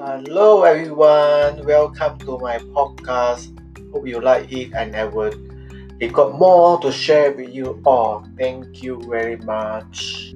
Hello, everyone. Welcome to my podcast. Hope you like it and I would it got more to share with you all. Thank you very much.